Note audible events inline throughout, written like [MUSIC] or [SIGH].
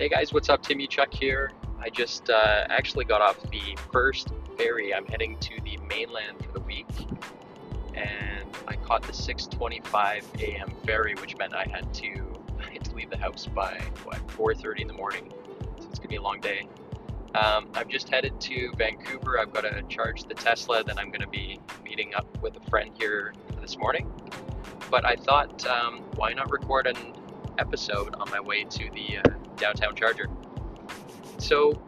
Hey guys, what's up? Tim Uchuk here. I just uh, actually got off the first ferry. I'm heading to the mainland for the week, and I caught the 6:25 a.m. ferry, which meant I had to [LAUGHS] I had to leave the house by what 4:30 in the morning. So it's gonna be a long day. Um, I'm just headed to Vancouver. I've got to charge the Tesla. Then I'm to be meeting up with a friend here this morning. But I thought, um, why not record an episode on my way to the uh, downtown charger. So,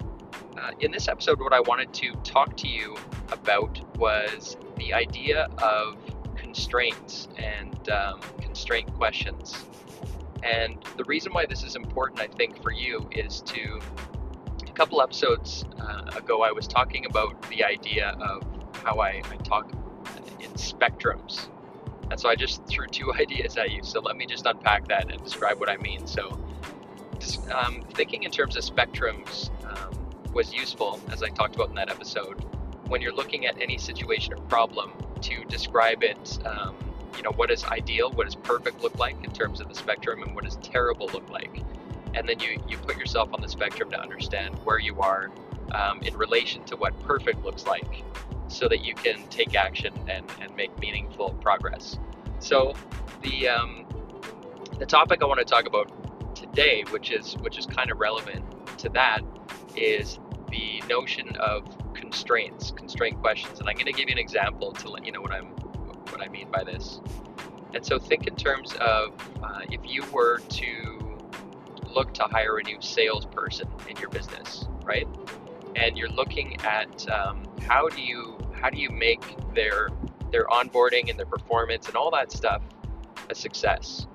uh, in this episode, what I wanted to talk to you about was the idea of constraints and um, constraint questions. And the reason why this is important, I think, for you is to a couple episodes uh, ago, I was talking about the idea of how I, I talk in spectrums. And so I just threw two [LAUGHS] ideas at you. So let me just unpack that and describe what I mean. So um, thinking in terms of spectrums um, was useful, as I talked about in that episode, when you're looking at any situation or problem to describe it. Um, you know, what does ideal, what does perfect look like in terms of the spectrum, and what does terrible look like? And then you, you put yourself on the spectrum to understand where you are um, in relation to what perfect looks like so that you can take action and, and make meaningful progress. So, the, um, the topic I want to talk about today, which is which is kind of relevant to that, is the notion of constraints, constraint questions, and I'm going to give you an example to let you know what I'm what I mean by this. And so think in terms of uh, if you were to look to hire a new salesperson in your business, right? And you're looking at um, how do you how do you make their their onboarding and their performance and all that stuff a success?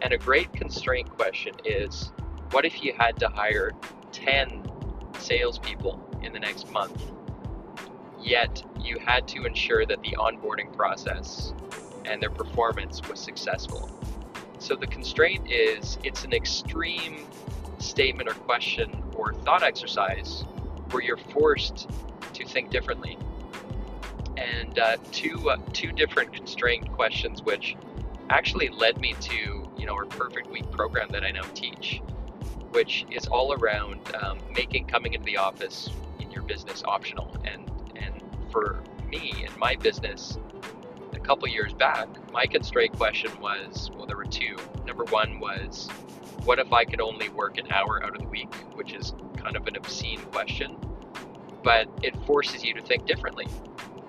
And a great constraint question is what if you had to hire 10 salespeople in the next month, yet you had to ensure that the onboarding process and their performance was successful? So the constraint is it's an extreme statement or question or thought exercise where you're forced to think differently. And uh, two, uh, two different constraint questions, which actually led me to you know, our perfect week program that I now teach, which is all around um, making coming into the office in your business optional. And and for me and my business, a couple years back, my constraint question was well, there were two. Number one was, what if I could only work an hour out of the week, which is kind of an obscene question, but it forces you to think differently.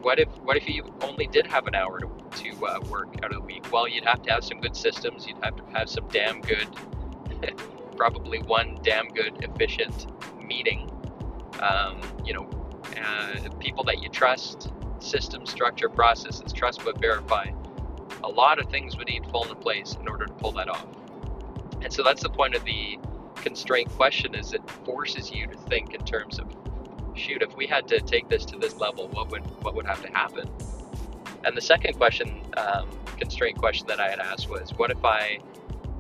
What if what if you only did have an hour to to uh, work out of the week? Well, you'd have to have some good systems. You'd have to have some damn good, [LAUGHS] probably one damn good efficient meeting. Um, you know, uh, people that you trust, system structure, processes, trust but verify. A lot of things would need to fall into place in order to pull that off. And so that's the point of the constraint question is it forces you to think in terms of shoot if we had to take this to this level what would what would have to happen and the second question, um, constraint question that I had asked was, what if I,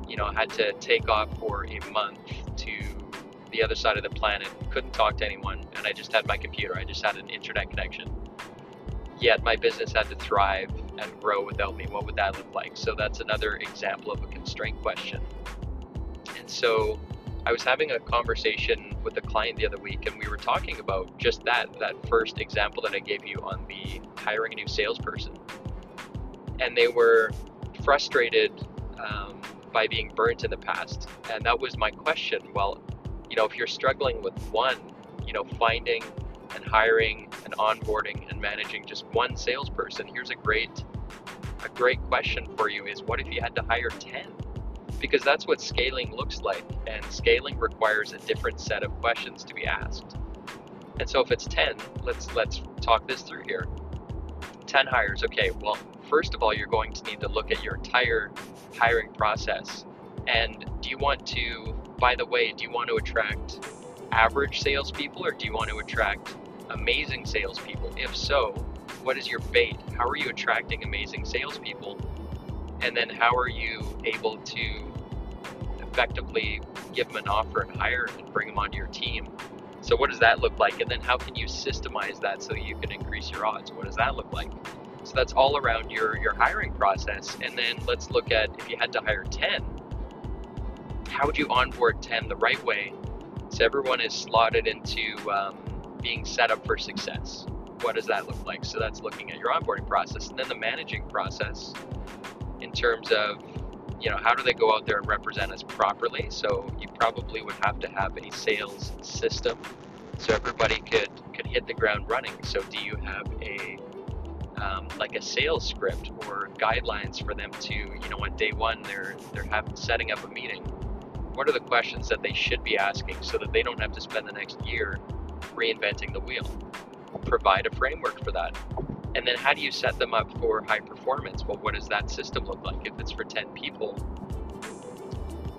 you know, had to take off for a month to the other side of the planet, couldn't talk to anyone, and I just had my computer, I just had an internet connection. Yet my business had to thrive and grow without me. What would that look like? So that's another example of a constraint question. And so I was having a conversation with a client the other week, and we were talking about just that that first example that I gave you on the hiring a new salesperson. And they were frustrated um, by being burnt in the past. And that was my question. Well, you know, if you're struggling with one, you know, finding and hiring and onboarding and managing just one salesperson, here's a great a great question for you is what if you had to hire 10? Because that's what scaling looks like. And scaling requires a different set of questions to be asked. And so if it's 10, let's let's talk this through here. 10 hires. Okay, well, first of all, you're going to need to look at your entire hiring process And do you want to, by the way, do you want to attract average salespeople or do you want to attract amazing salespeople? If so, what is your bait? How are you attracting amazing salespeople? And then how are you able to effectively give them an offer and hire and bring them onto your team? So, what does that look like? And then how can you systemize that so you can increase your odds? What does that look like? So, that's all around your, your hiring process. And then let's look at if you had to hire 10, how would you onboard 10 the right way so everyone is slotted into um, being set up for success? What does that look like? So, that's looking at your onboarding process. And then the managing process in terms of you know how do they go out there and represent us properly? So you probably would have to have a sales system so everybody could could hit the ground running. So do you have a um, like a sales script or guidelines for them to you know on day one they're they're having setting up a meeting? What are the questions that they should be asking so that they don't have to spend the next year reinventing the wheel? Provide a framework for that and then how do you set them up for high performance? Well, what does that system look like? If it's for 10 people,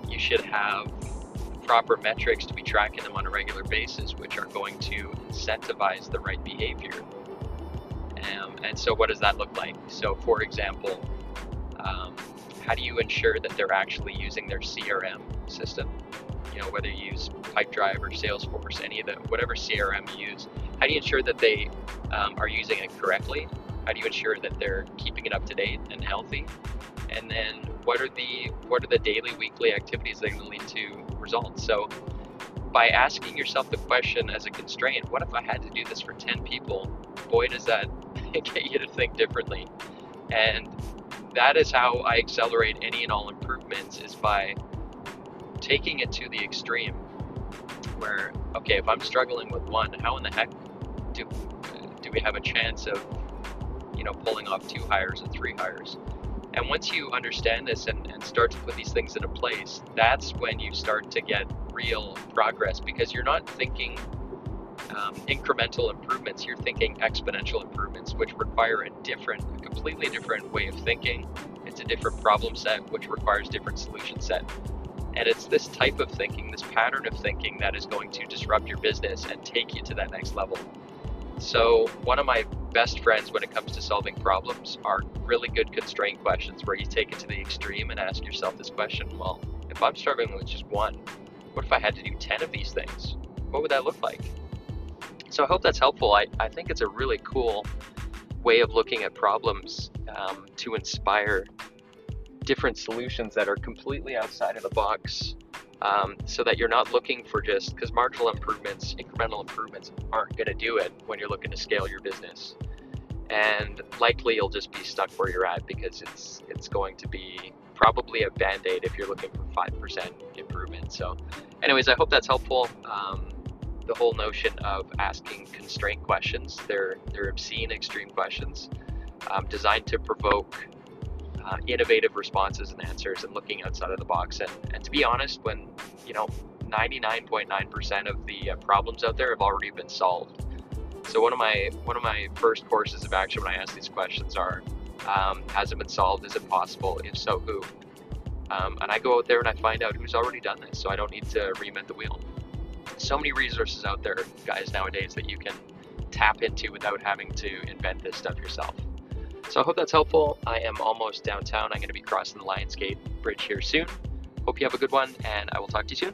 you should have proper metrics to be tracking them on a regular basis, which are going to incentivize the right behavior. Um, and so, what does that look like? So, for example, um, how do you ensure that they're actually using their CRM system? You know, whether you use Pipedrive or Salesforce, any of the whatever CRM you use, how do you ensure that they um, are using it correctly? How do you ensure that they're keeping it up to date and healthy? And then what are the what are the daily, weekly activities that will lead to results? So by asking yourself the question as a constraint, what if I had to do this for 10 people? Boy, does that [LAUGHS] get you to think differently. And that is how I accelerate any and all improvements is by taking it to the extreme where okay if i'm struggling with one how in the heck do do we have a chance of you know pulling off two hires and three hires? And once you understand this and, and start to put these things into place that's when you start to get real progress because you're not thinking um, incremental improvements you're thinking exponential improvements which require a different a completely different way of thinking. It's a different problem set which requires different solution set. And it's this type of thinking, this pattern of thinking that is going to disrupt your business and take you to that next level. So, one of my best friends when it comes to solving problems are really good constraint questions where you take it to the extreme and ask yourself this question well, if I'm struggling with just one, what if I had to do 10 of these things? What would that look like? So, I hope that's helpful. I, I think it's a really cool way of looking at problems um, to inspire different solutions that are completely outside of the box um, so that you're not looking for just because marginal improvements, incremental improvements aren't going to do it when you're looking to scale your business. And likely you'll just be stuck where you're at because it's it's going to be probably a band aid if you're looking for five percent improvement. So, anyways, I hope that's helpful. Um, the whole notion of asking constraint questions, they're they're obscene, extreme questions, um, designed to provoke uh, innovative responses and answers and looking outside of the box. And, and to be honest, when, you know, 99.9% of the uh, problems out there have already been solved. So one of my one of my first courses of action when I ask these questions are, um, has it been solved? Is it possible? If so, who? Um, and I go out there and I find out who's already done this, so I don't need to reinvent the wheel. So many resources out there, guys, nowadays that you can tap into without having to invent this stuff yourself. So I hope that's helpful. I am almost downtown. I'm going to be crossing the Lions Gate Bridge here soon. Hope you have a good one, and I will talk to you soon.